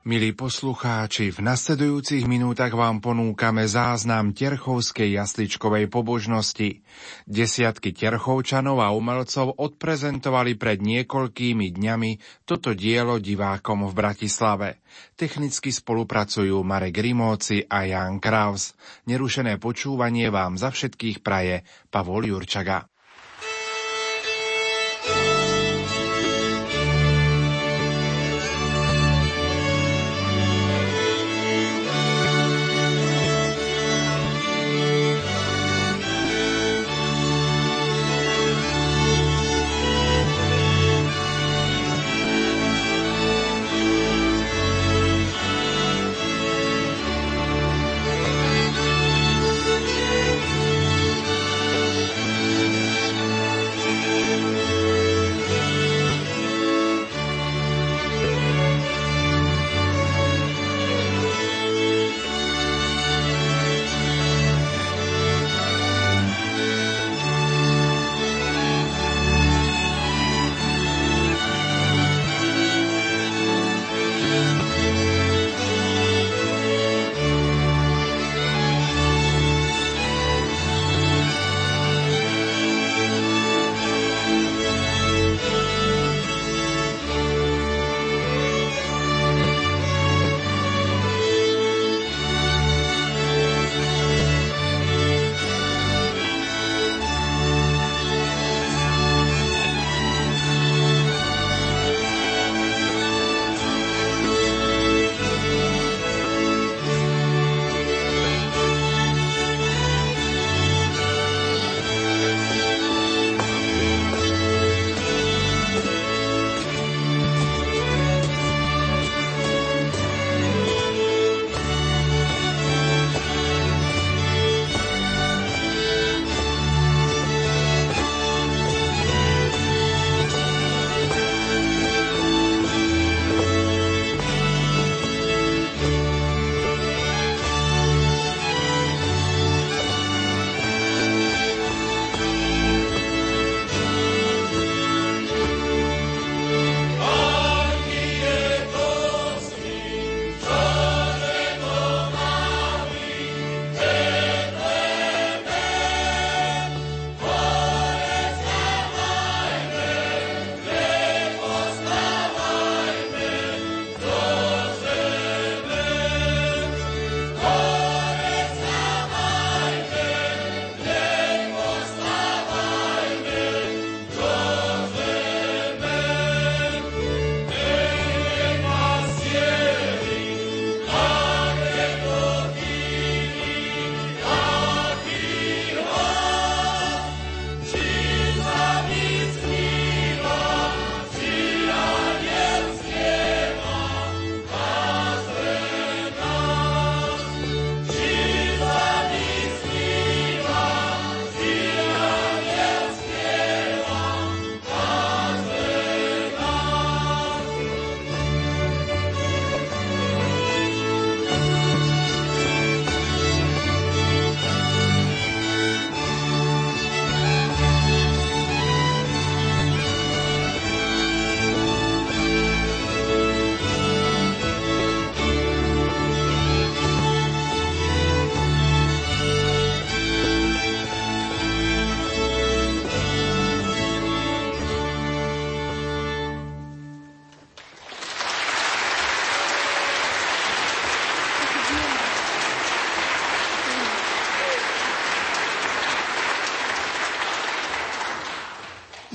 Milí poslucháči, v nasledujúcich minútach vám ponúkame záznam Terchovskej jasličkovej pobožnosti. Desiatky Terchovčanov a umelcov odprezentovali pred niekoľkými dňami toto dielo divákom v Bratislave. Technicky spolupracujú Marek Rimóci a Jan Kraus. Nerušené počúvanie vám za všetkých praje Pavol Jurčaga.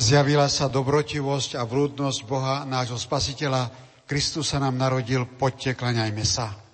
Zjavila sa dobrotivosť a vrúdnosť Boha, nášho spasiteľa. Kristus sa nám narodil, poďte, klaňajme sa.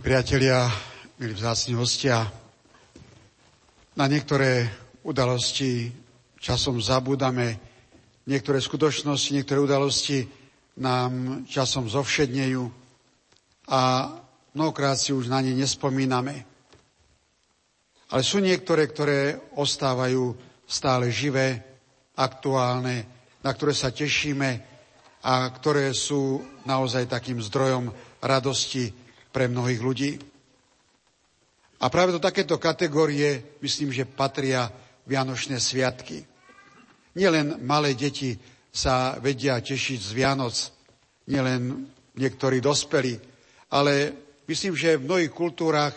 Milí priatelia, milí vzácni hostia, na niektoré udalosti časom zabúdame, niektoré skutočnosti, niektoré udalosti nám časom zovšednejú a mnohokrát si už na ne nespomíname. Ale sú niektoré, ktoré ostávajú stále živé, aktuálne, na ktoré sa tešíme a ktoré sú naozaj takým zdrojom radosti pre mnohých ľudí. A práve do takéto kategórie myslím, že patria Vianočné sviatky. Nielen malé deti sa vedia tešiť z Vianoc, nielen niektorí dospelí, ale myslím, že v mnohých kultúrach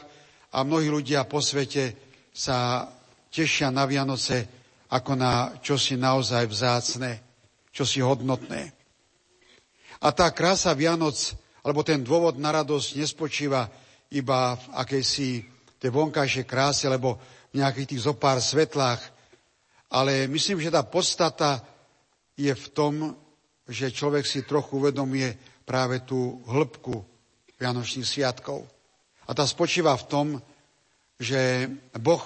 a mnohí ľudia po svete sa tešia na Vianoce ako na čosi naozaj vzácne, čosi hodnotné. A tá krása Vianoc alebo ten dôvod na radosť nespočíva iba v akejsi tej vonkajšej kráse, alebo v nejakých tých zopár svetlách, ale myslím, že tá podstata je v tom, že človek si trochu uvedomuje práve tú hĺbku Vianočných sviatkov. A tá spočíva v tom, že Boh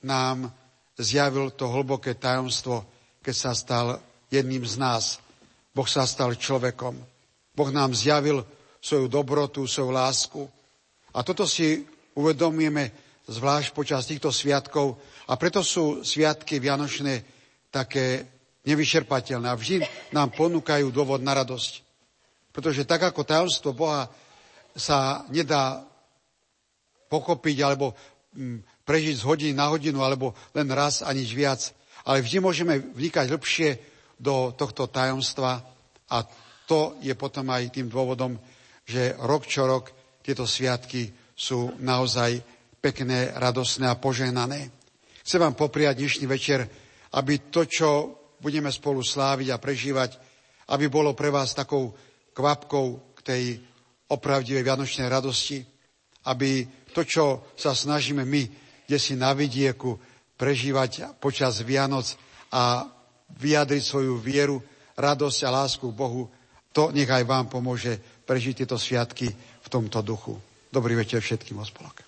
nám zjavil to hlboké tajomstvo, keď sa stal jedným z nás. Boh sa stal človekom. Boh nám zjavil svoju dobrotu, svoju lásku. A toto si uvedomujeme zvlášť počas týchto sviatkov a preto sú sviatky vianočné také nevyčerpateľné a vždy nám ponúkajú dôvod na radosť. Pretože tak ako tajomstvo Boha sa nedá pochopiť alebo mm, prežiť z hodiny na hodinu alebo len raz a nič viac, ale vždy môžeme vnikať hĺbšie do tohto tajomstva a to je potom aj tým dôvodom, že rok čo rok tieto sviatky sú naozaj pekné, radosné a požehnané. Chcem vám popriať dnešný večer, aby to, čo budeme spolu sláviť a prežívať, aby bolo pre vás takou kvapkou k tej opravdivej vianočnej radosti, aby to, čo sa snažíme my, kde si na vidieku, prežívať počas Vianoc a vyjadriť svoju vieru, radosť a lásku k Bohu, to nech aj vám pomôže prežiť tieto sviatky v tomto duchu. Dobrý večer všetkým ospolok.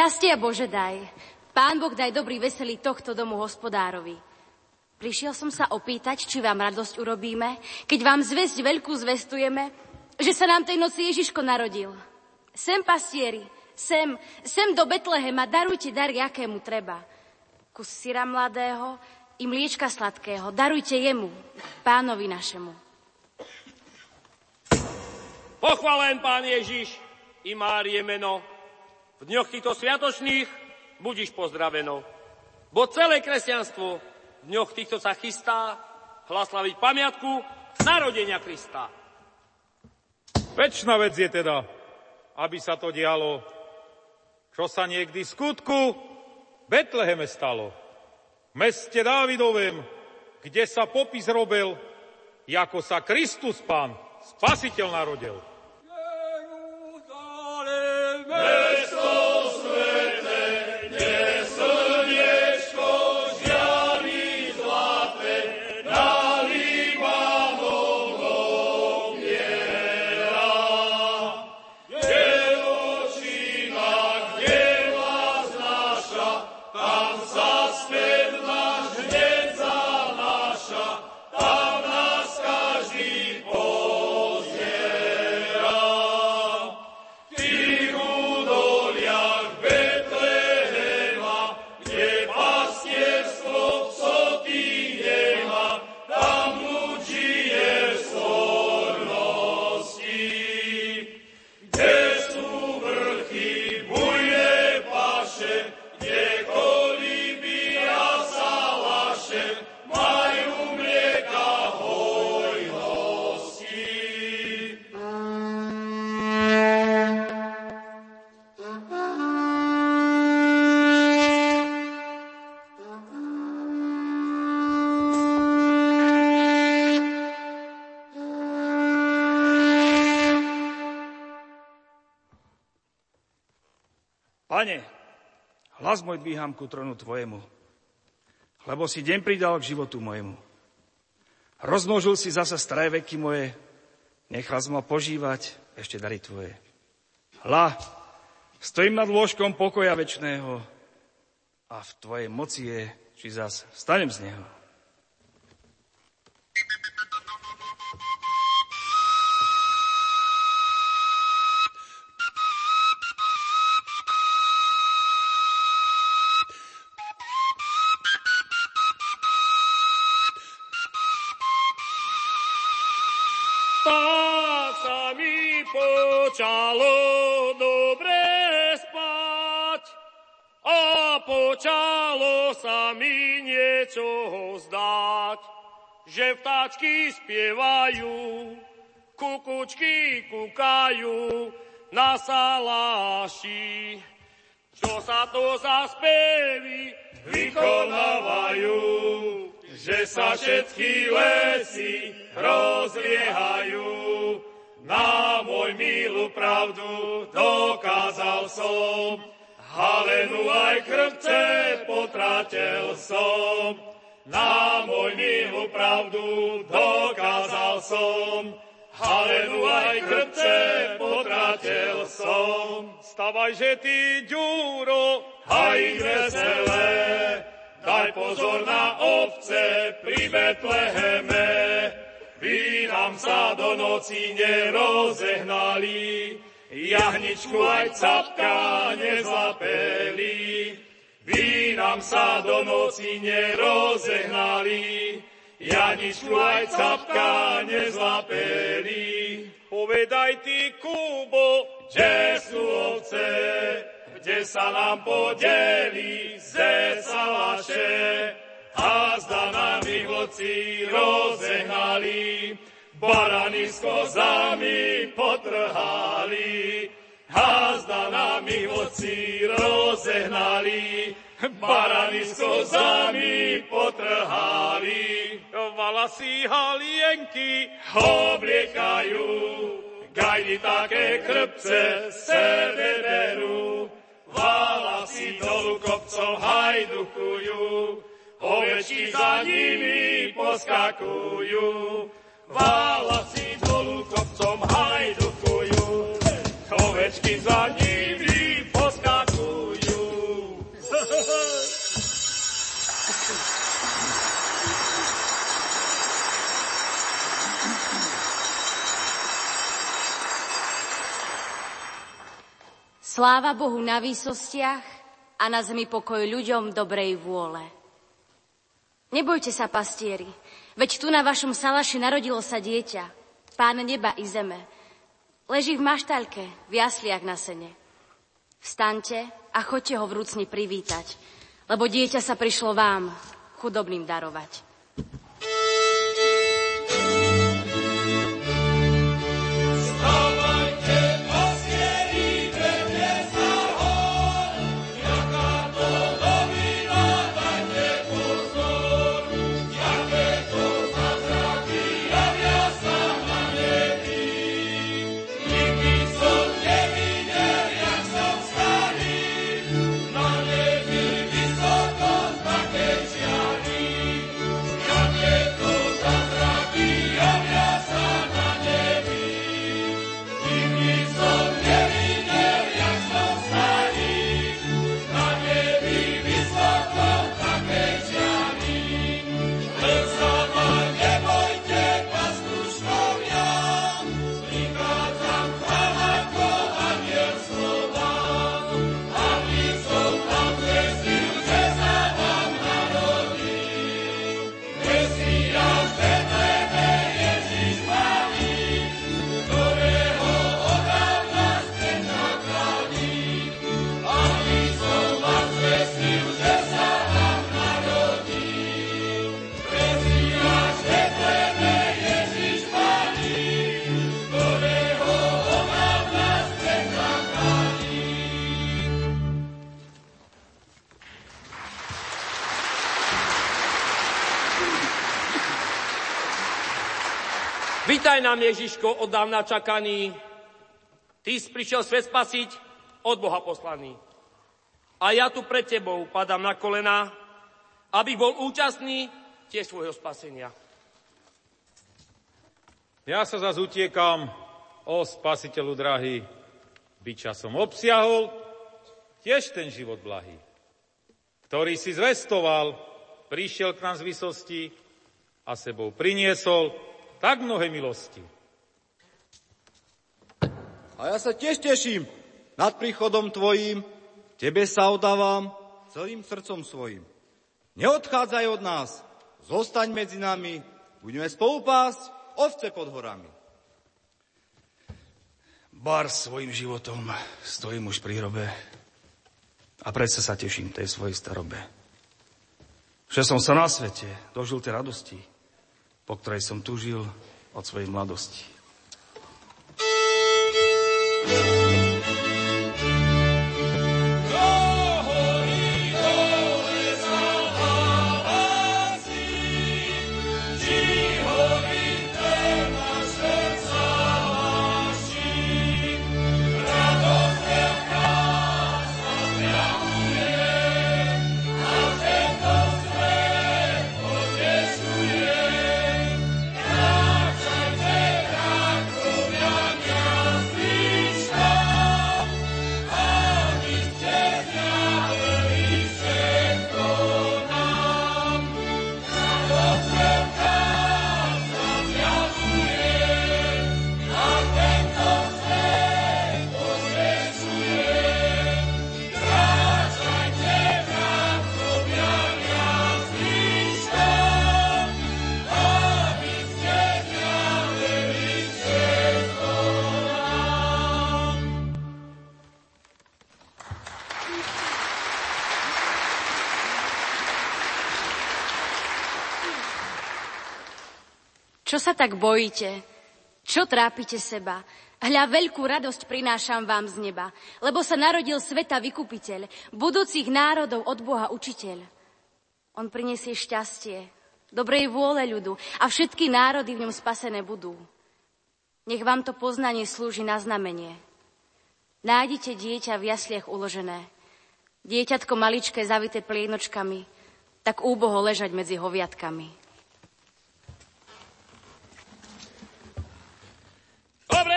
Šťastie Bože daj. Pán Boh daj dobrý veselý tohto domu hospodárovi. Prišiel som sa opýtať, či vám radosť urobíme, keď vám zväzť veľkú zvestujeme, že sa nám tej noci Ježiško narodil. Sem pastieri, sem, sem do Betlehema, darujte dar, aké mu treba. Kus syra mladého i mliečka sladkého, darujte jemu, pánovi našemu. Pochvalen pán Ježiš i Márie meno. V dňoch týchto sviatočných budiš pozdraveno. Bo celé kresťanstvo v dňoch týchto sa chystá hlaslaviť pamiatku narodenia Krista. Večná vec je teda, aby sa to dialo, čo sa niekdy skutku Betleheme stalo. V meste Dávidovém, kde sa popis robil, ako sa Kristus Pán, Spasiteľ narodil. Hlas môj dvíham ku tronu Tvojemu, lebo si deň pridal k životu mojemu. Rozmnožil si zasa staré veky moje, nechal ma požívať ešte dary Tvoje. Hla, stojím nad lôžkom pokoja večného a v Tvojej moci je, či zas stanem z neho. Vtáčky spievajú, kukučky kukajú na saláši. Čo sa to za spevy vykonávajú, že sa všetky lesy rozliehajú. Na môj milú pravdu dokázal som, halenu aj krvce potratil som. Na môj milú pravdu dokázal som, Halenu aj krce potratil som. Stavaj, že ty, ďuro, aj veselé, daj pozor na ovce pri Betleheme. Vy nám sa do noci nerozehnali, jahničku aj capka nezapeli. Vy nám sa do noci nerozehnali, Janičku aj capka nezlapeli. Povedaj ty, Kubo, kde sú ovce, kde sa nám podeli ze salaše. A zda nám ich vlci rozehnali, barany s kozami potrhali. Házda nám ich voci rozehnali, barany s kozami potrhali. Valasy halienky obliekajú, gajdy také krpce sebe berú. Valasy dolu kopcov hajdukujú, ovečky za nimi poskakujú. Valasy dolu kopcom hajdukujú, ovečky za nimi poskakujú. Sláva Bohu na výsostiach a na zemi pokoj ľuďom dobrej vôle. Nebojte sa, pastieri, veď tu na vašom salaši narodilo sa dieťa, pán neba i zeme, Leží v maštalke, v jasliach na sene. Vstaňte a choďte ho vrúcne privítať, lebo dieťa sa prišlo vám, chudobným darovať. Vítaj nám, Ježiško, od dávna čakaný. Ty si prišiel svet spasiť, od Boha poslaný. A ja tu pred tebou padám na kolena, aby bol účastný tiež svojho spasenia. Ja sa zase utiekam, o spasiteľu drahý, by časom obsiahol tiež ten život blahý, ktorý si zvestoval, prišiel k nám z vysosti a sebou priniesol tak mnohé milosti. A ja sa tiež teším nad príchodom Tvojím, Tebe sa odávam celým srdcom svojim. Neodchádzaj od nás, zostaň medzi nami, budeme spolupásť ovce pod horami. Bar svojim životom stojím už pri hrobe a predsa sa teším tej svojej starobe. Že som sa na svete dožil tej radosti, po ktorej som tužil od svojej mladosti. Čo sa tak bojíte? Čo trápite seba? Hľa veľkú radosť prinášam vám z neba, lebo sa narodil sveta vykupiteľ, budúcich národov od Boha učiteľ. On prinesie šťastie, dobrej vôle ľudu a všetky národy v ňom spasené budú. Nech vám to poznanie slúži na znamenie. Nájdite dieťa v jasliach uložené. Dieťatko maličké zavité plienočkami, tak úboho ležať medzi hoviatkami. Dobre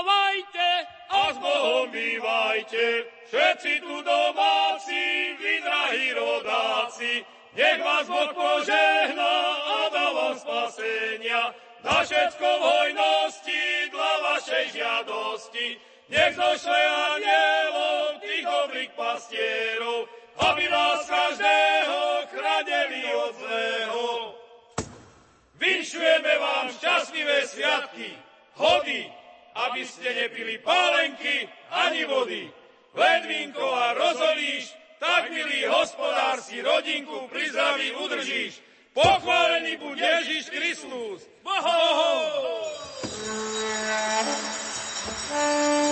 sa mávajte a s Bohom bývajte, všetci tu domáci, vy drahí rodáci, nech vás Boh požehná a dá vám spasenia, na všetko hojnosti, dla vašej žiadosti, nech zošle anielov tých dobrých pastierov, aby nás každého chránili od zlého. Vyšujeme vám šťastlivé sviatky, hody, aby ste nepili pálenky ani vody. Ledvinko a rozolíš, tak milý hospodár si rodinku pri zdraví udržíš. Pochválený buď Ježiš Kristus. Boho! som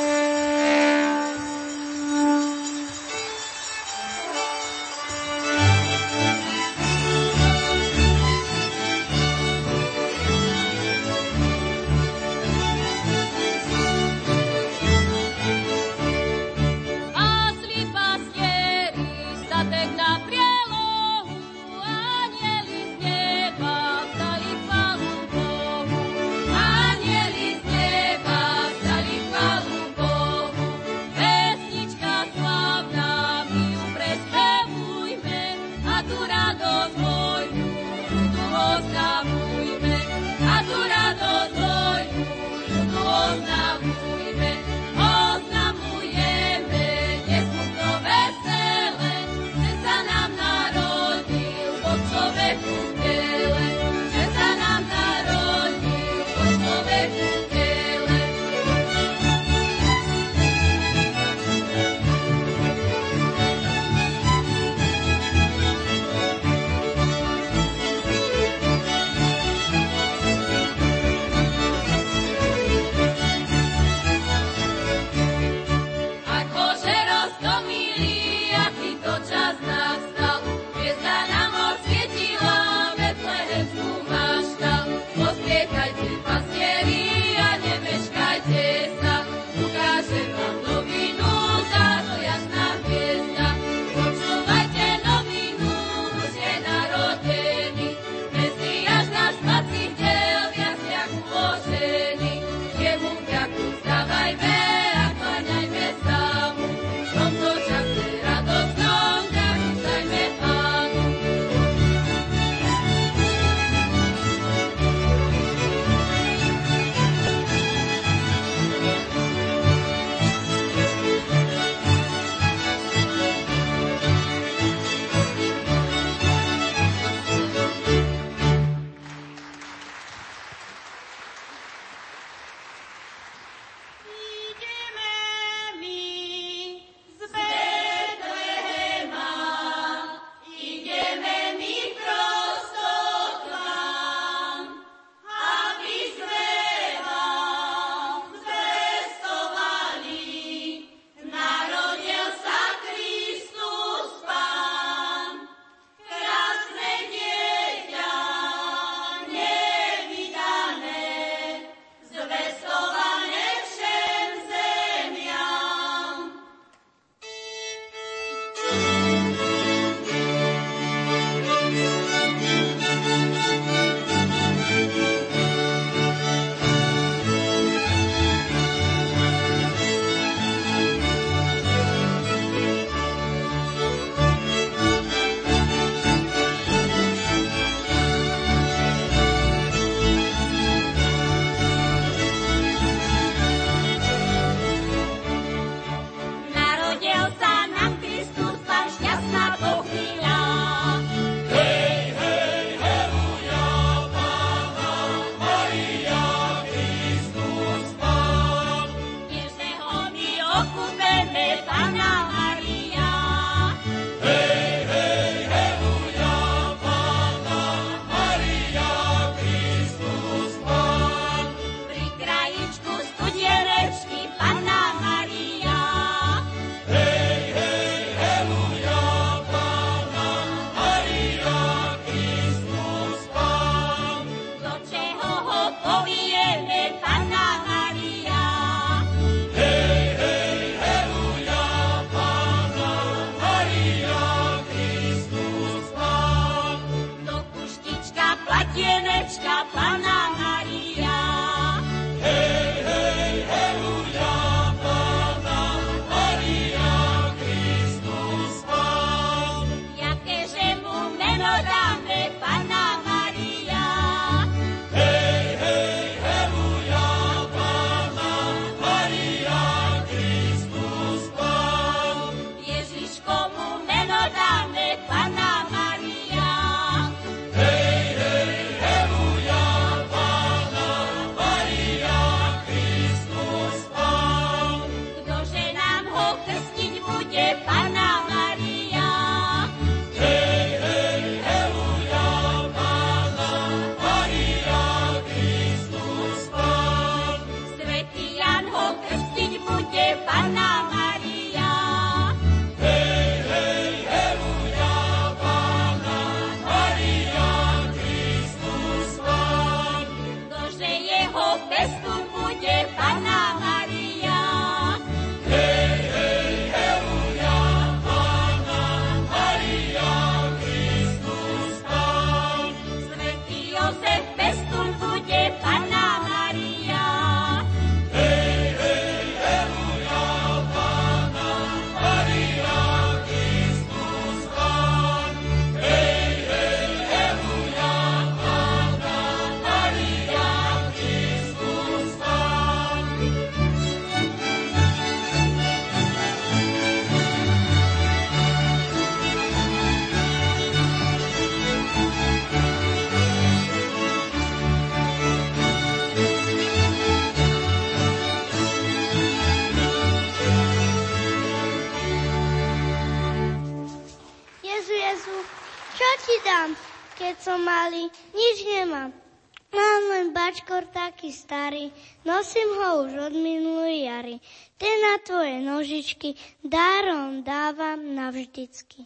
taký starý, nosím ho už od minulej jary. Ten na tvoje nožičky dárom dávam navždycky.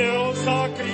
Czas na niebo.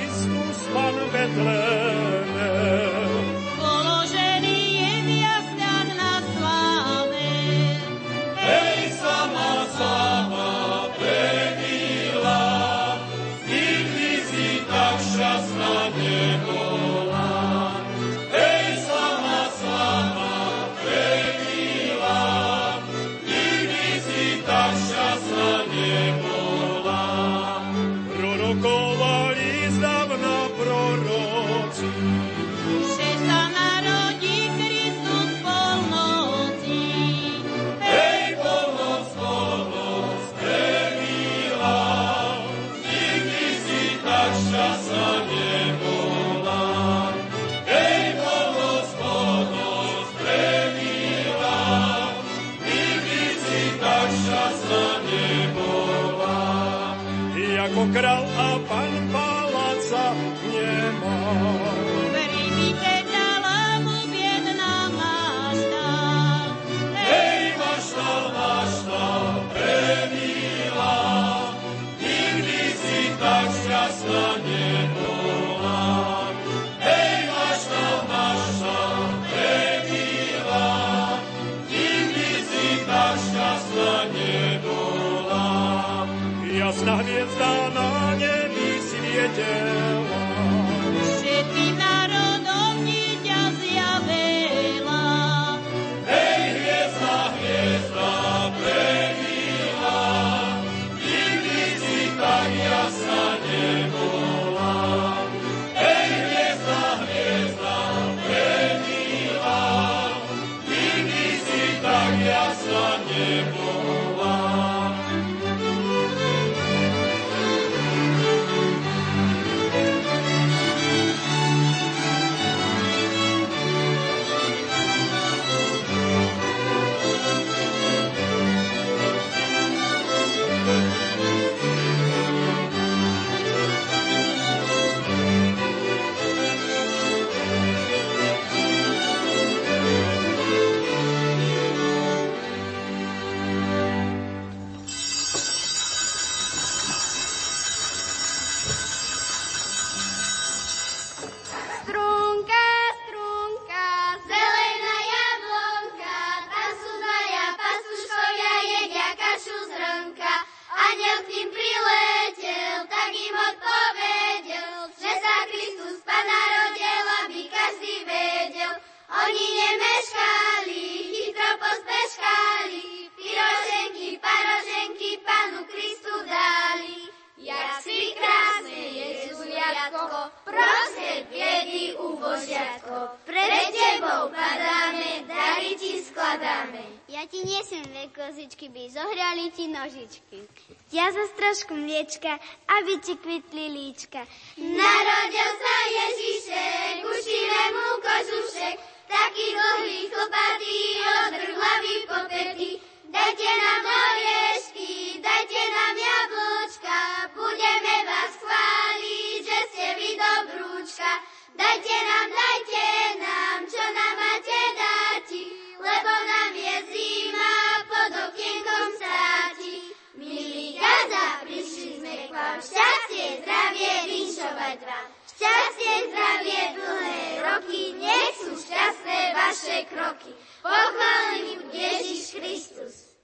Skladáme. Ja ti nesiem dve kozičky, by zohriali ti nožičky. Ja za trošku mliečka, aby ti kvitli líčka. Narodil sa Ježišek, ušíme mu kožušek, taký dlhý chlpatý, od hlavy po pety. Dajte nám oriešky, dajte nám jablčka, budeme vás chváliť, že ste vy dobrúčka. Dajte nám, dajte nám, čo nám máte dáti, lebo nám je zima pod okienkom státi. Milí gaza, prišli sme k vám, šťastie, zdravie, vinšovať vám. Šťastie, zdravie, dlhé roky, nech sú šťastné vaše kroky. Pochválený Ježiš Kristus.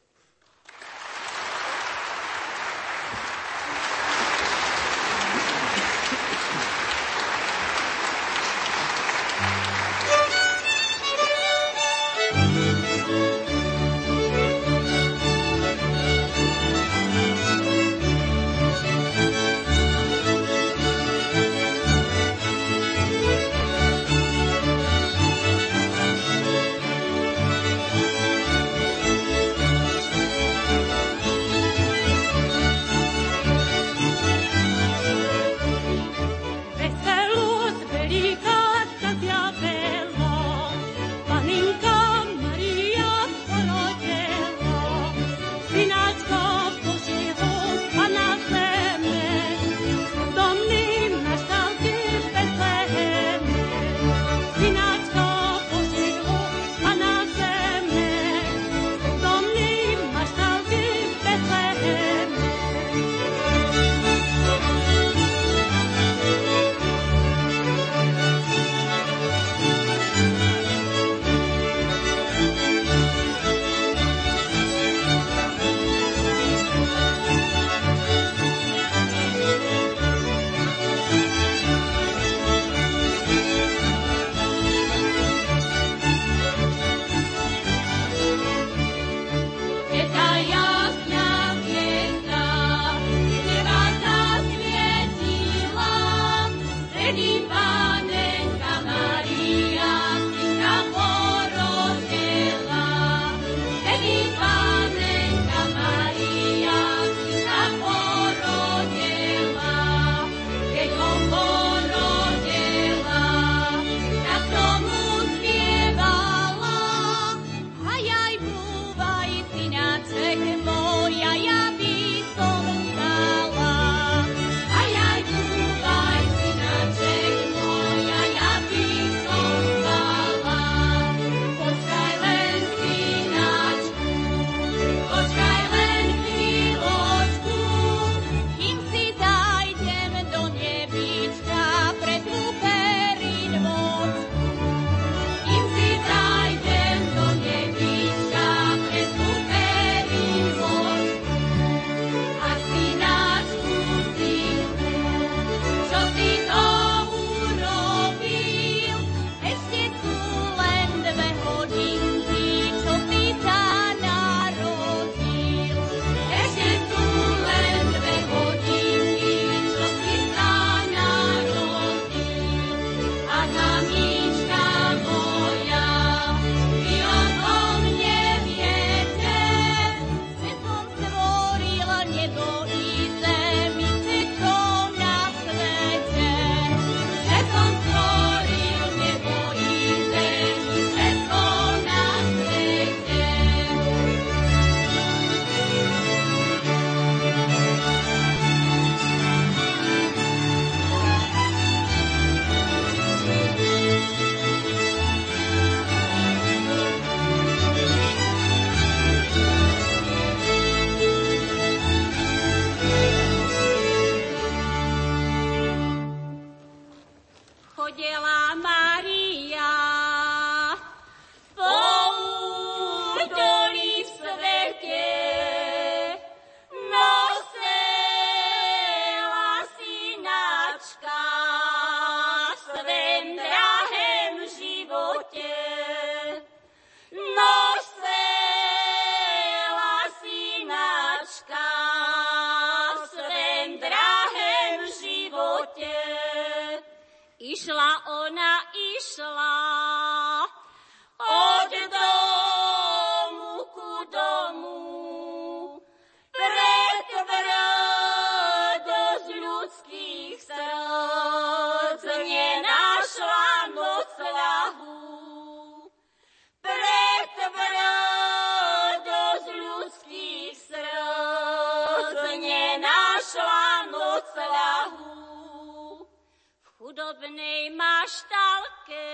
našla noc ľahu v chudobnej maštalke.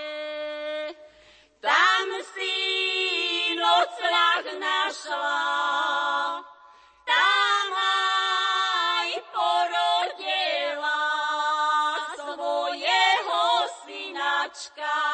Tam si noc našla, tam aj porodila svojho synačka.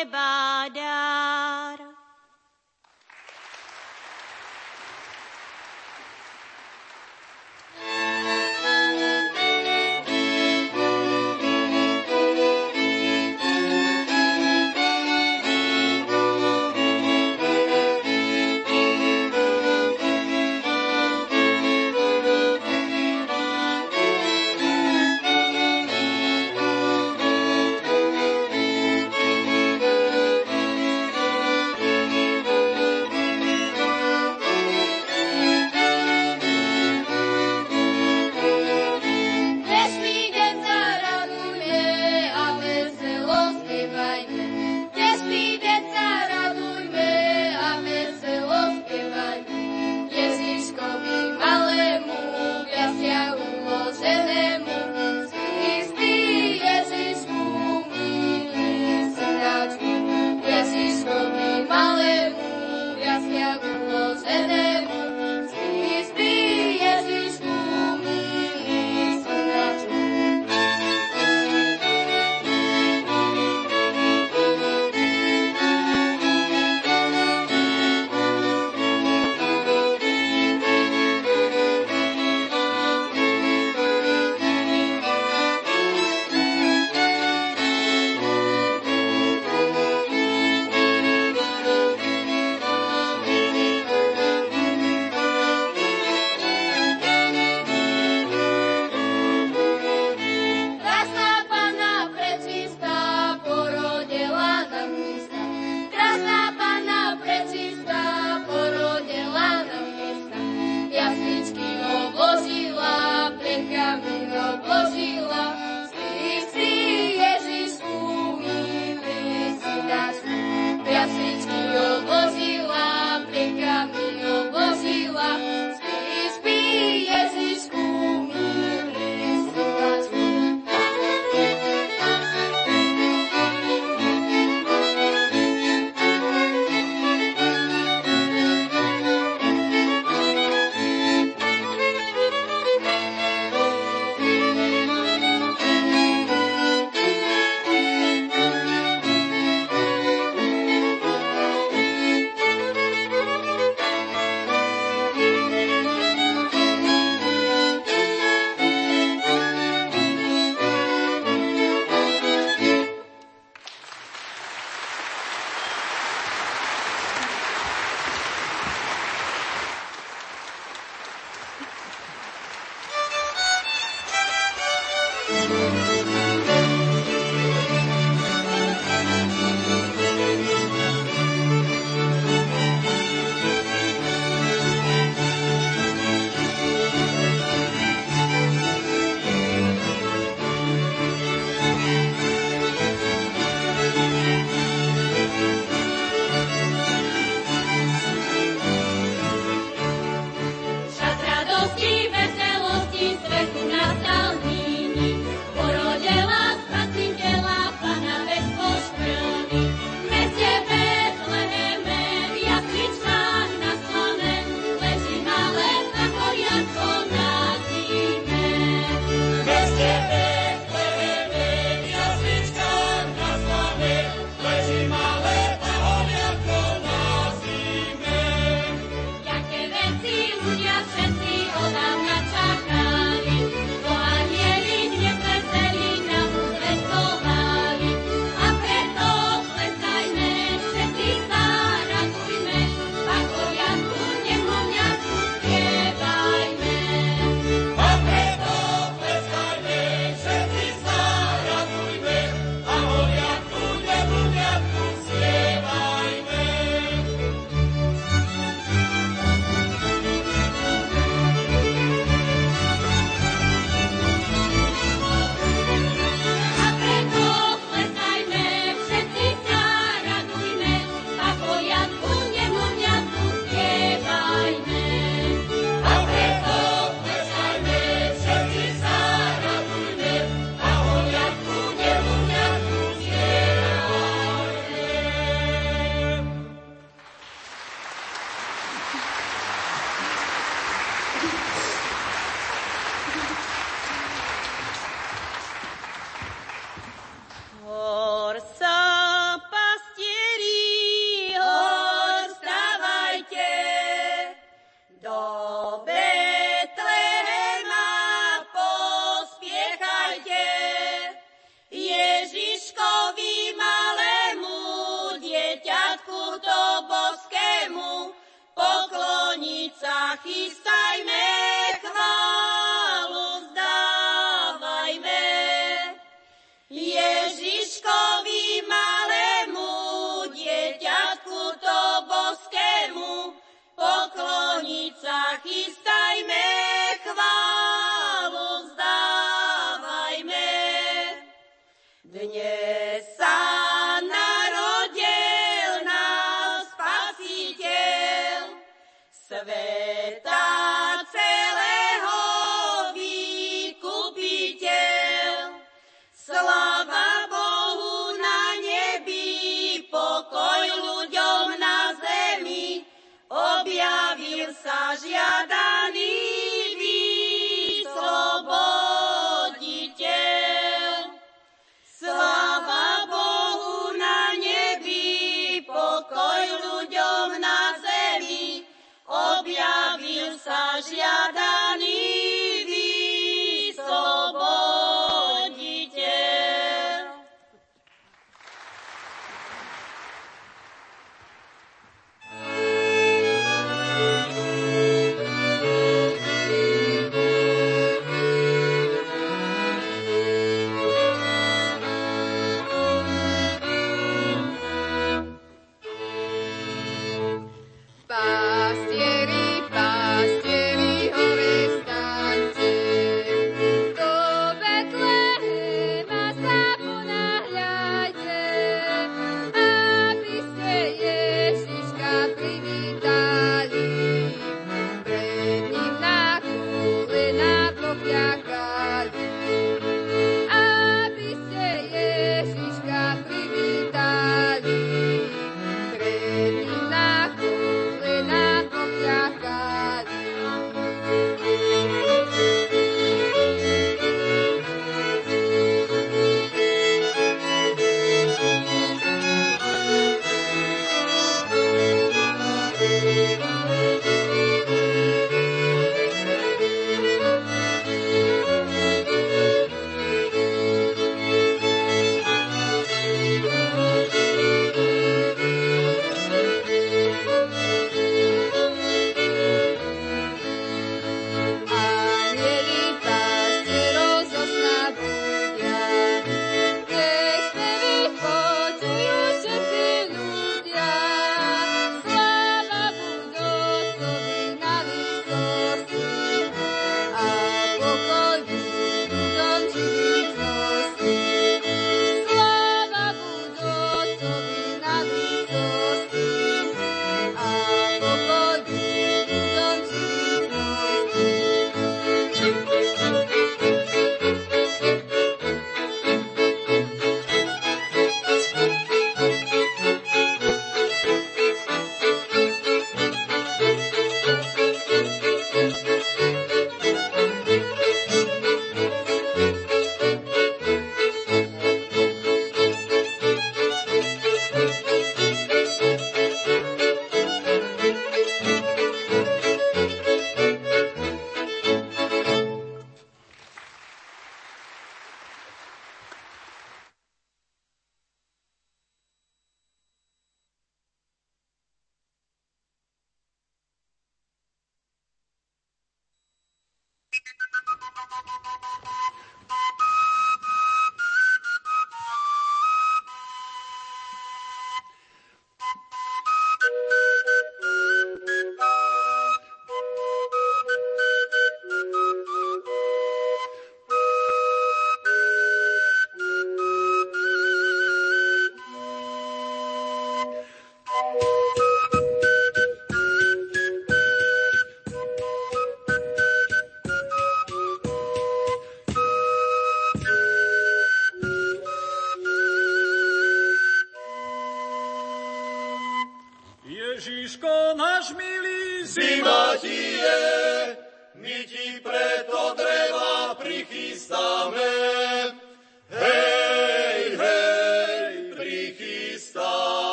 Neba sa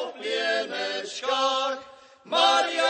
opie Maria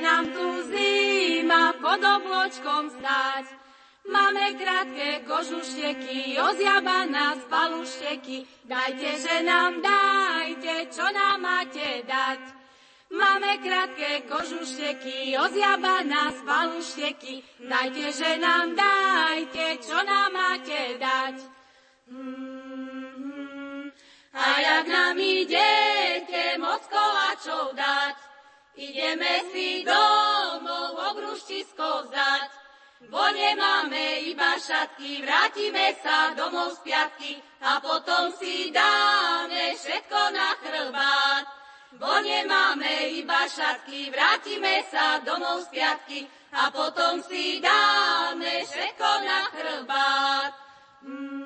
nám tu zima pod obločkom stať, Máme krátke kožušteky, ozjabaná z palušteky, dajte, že nám dajte, čo nám máte dať. Máme krátke kožušteky, ozjabaná z palušteky, dajte, že nám dajte, čo nám máte dať. Mm-hmm. A jak nám idete moc koláčov dať, Ideme si domov obruštisko vzdať, bo nemáme iba šatky, vrátime sa domov z piatky a potom si dáme všetko na chrbát. Bo nemáme iba šatky, vrátime sa domov z piatky a potom si dáme všetko na chrbát. Mm.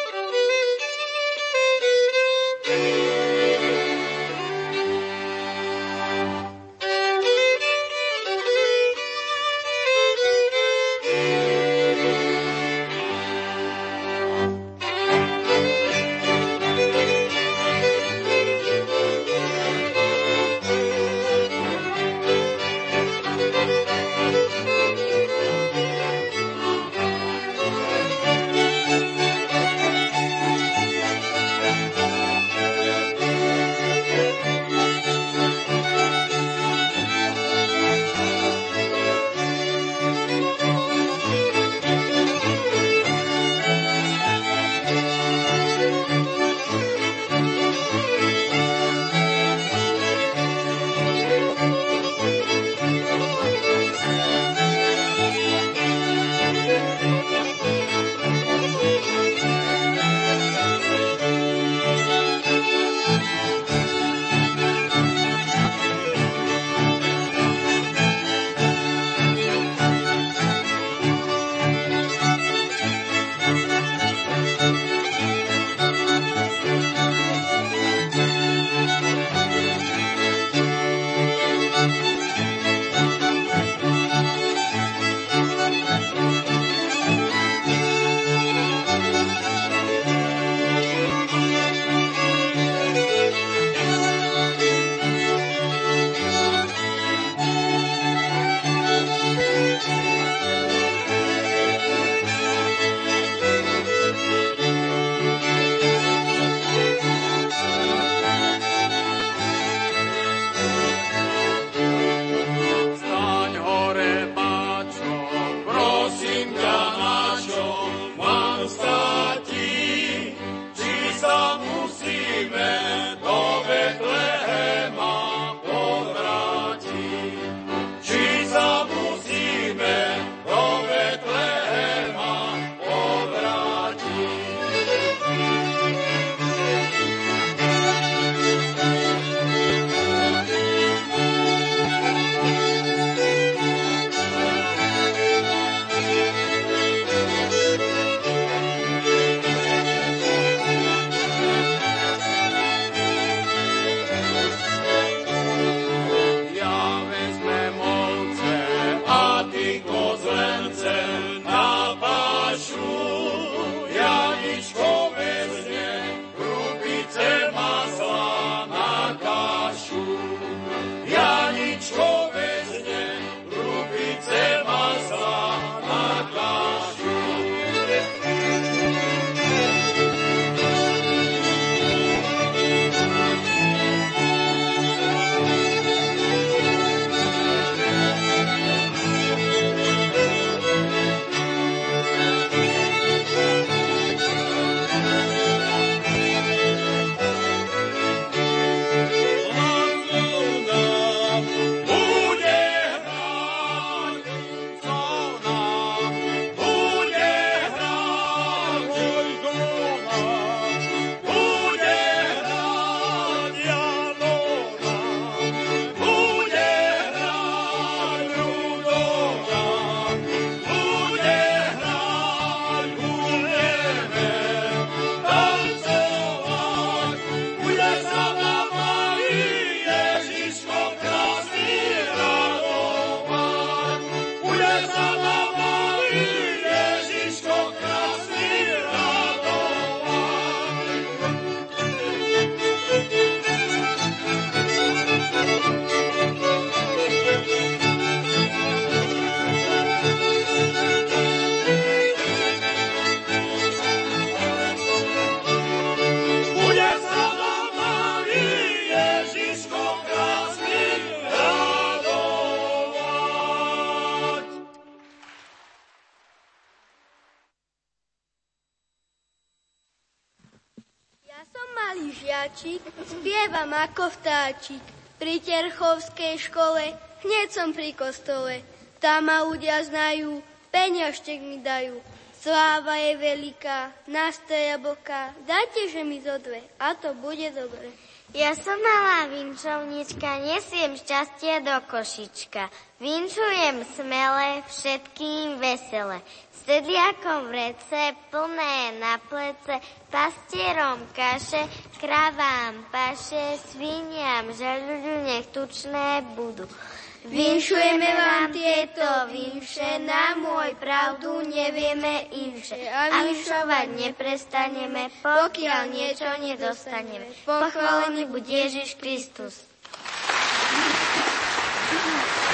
spievam ako vtáčik. Pri Terchovskej škole, hneď som pri kostole. Tam ma ľudia znajú, peňažtek mi dajú. Sláva je veľká, nastoja boka, dajte, že mi zo dve, a to bude dobre. Ja som malá vinčovnička, nesiem šťastie do košička. Vinčujem smele, všetkým vesele. Sedliakom vrece, plné na plece, pastierom kaše, kravám paše, sviniam žaľuďu, nech tučné budú. Vinšujeme vám tieto vinše, na môj pravdu nevieme inše. A vinšovať neprestaneme, pokiaľ niečo nedostaneme. Pochválený buď Ježiš Kristus. Vytria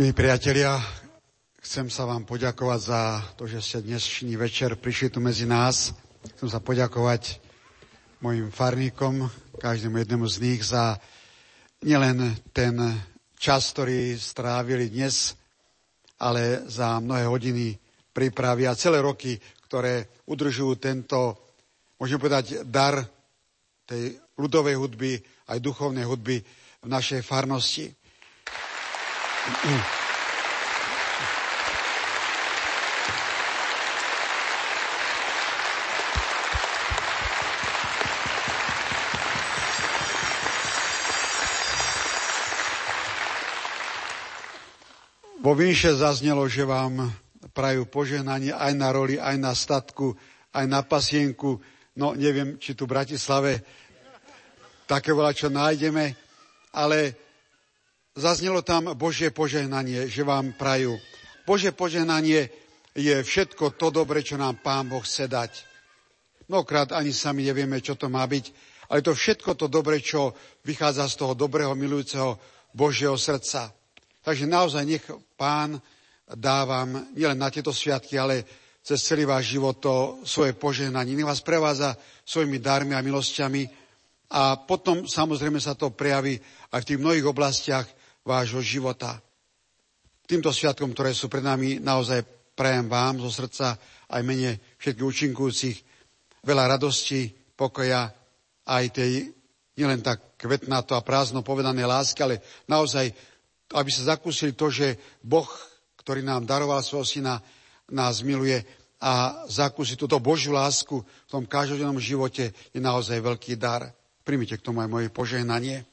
Milí priatelia, chcem sa vám poďakovať za to, že ste dnešný večer prišli tu medzi nás. Chcem sa poďakovať mojim farníkom, každému jednému z nich za nielen ten čas, ktorý strávili dnes, ale za mnohé hodiny prípravy a celé roky, ktoré udržujú tento, môžem povedať, dar tej ľudovej hudby, aj duchovnej hudby v našej farnosti. Vo Vinše zaznelo, že vám prajú požehnanie aj na roli, aj na statku, aj na pasienku. No, neviem, či tu v Bratislave také veľa čo nájdeme, ale zaznelo tam Božie požehnanie, že vám prajú. Božie požehnanie je všetko to dobre, čo nám Pán Boh chce dať. Mnohokrát ani sami nevieme, čo to má byť, ale to všetko to dobre, čo vychádza z toho dobrého, milujúceho Božieho srdca. Takže naozaj nech pán dávam nielen na tieto sviatky, ale cez celý váš život to svoje požehnanie. Nech vás prevádza svojimi darmi a milosťami a potom samozrejme sa to prejaví aj v tých mnohých oblastiach vášho života. Týmto sviatkom, ktoré sú pred nami, naozaj prajem vám zo srdca aj mene všetkých účinkujúcich veľa radosti, pokoja, aj tej nielen tak kvetnato a prázdno povedané lásky, ale naozaj aby sa zakúsili to, že Boh, ktorý nám daroval svojho syna, nás miluje a zakúsiť túto Božiu lásku v tom každodennom živote je naozaj veľký dar. Primite k tomu aj moje požehnanie.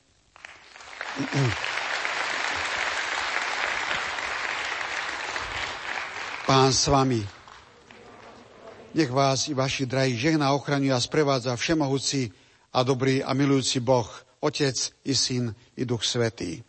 Pán s vami. Nech vás i vaši drahí žehna ochraňuje a sprevádza všemohúci a dobrý a milujúci Boh, Otec i Syn i Duch Svetý.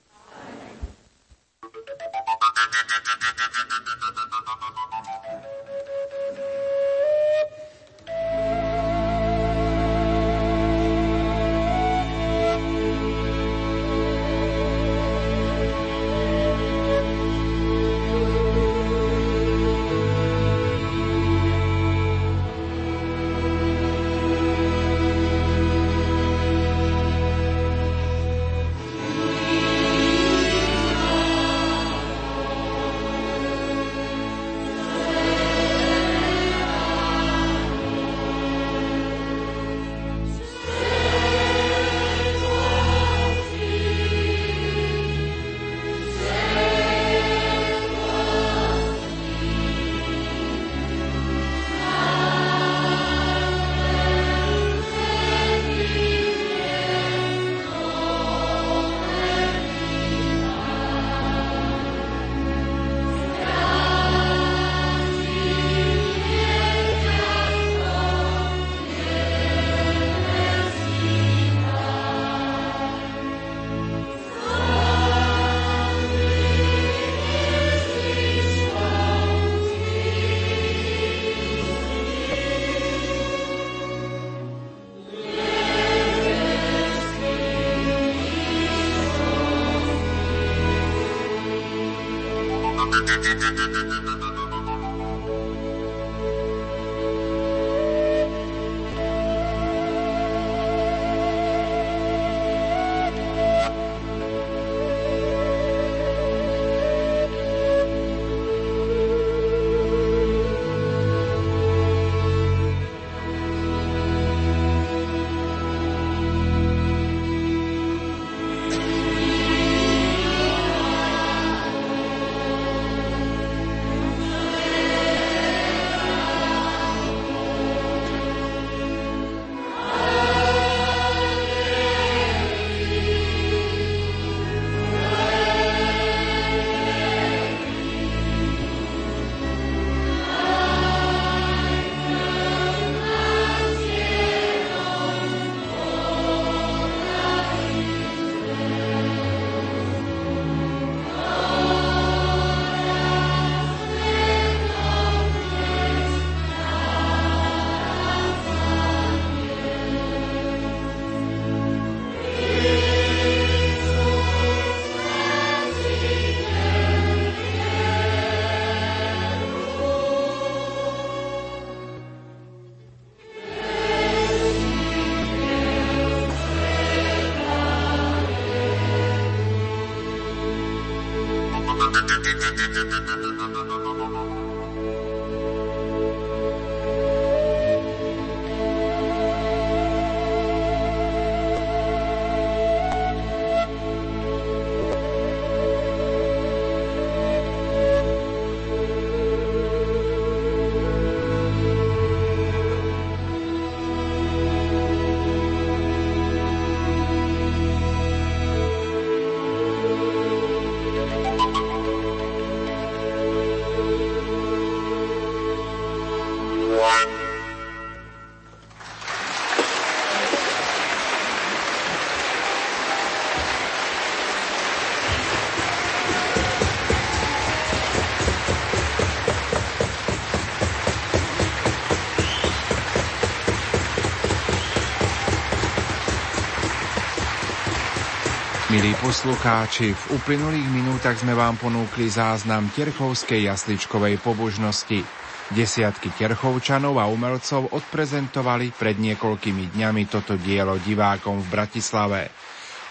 Poslucháči, v uplynulých minútach sme vám ponúkli záznam Terchovskej jasličkovej pobožnosti. Desiatky Terchovčanov a umelcov odprezentovali pred niekoľkými dňami toto dielo divákom v Bratislave.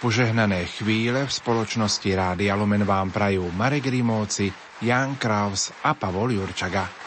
Požehnané chvíle v spoločnosti Rádia Lumen vám prajú Marek Rimóci, Jan Kraus a Pavol Jurčaga.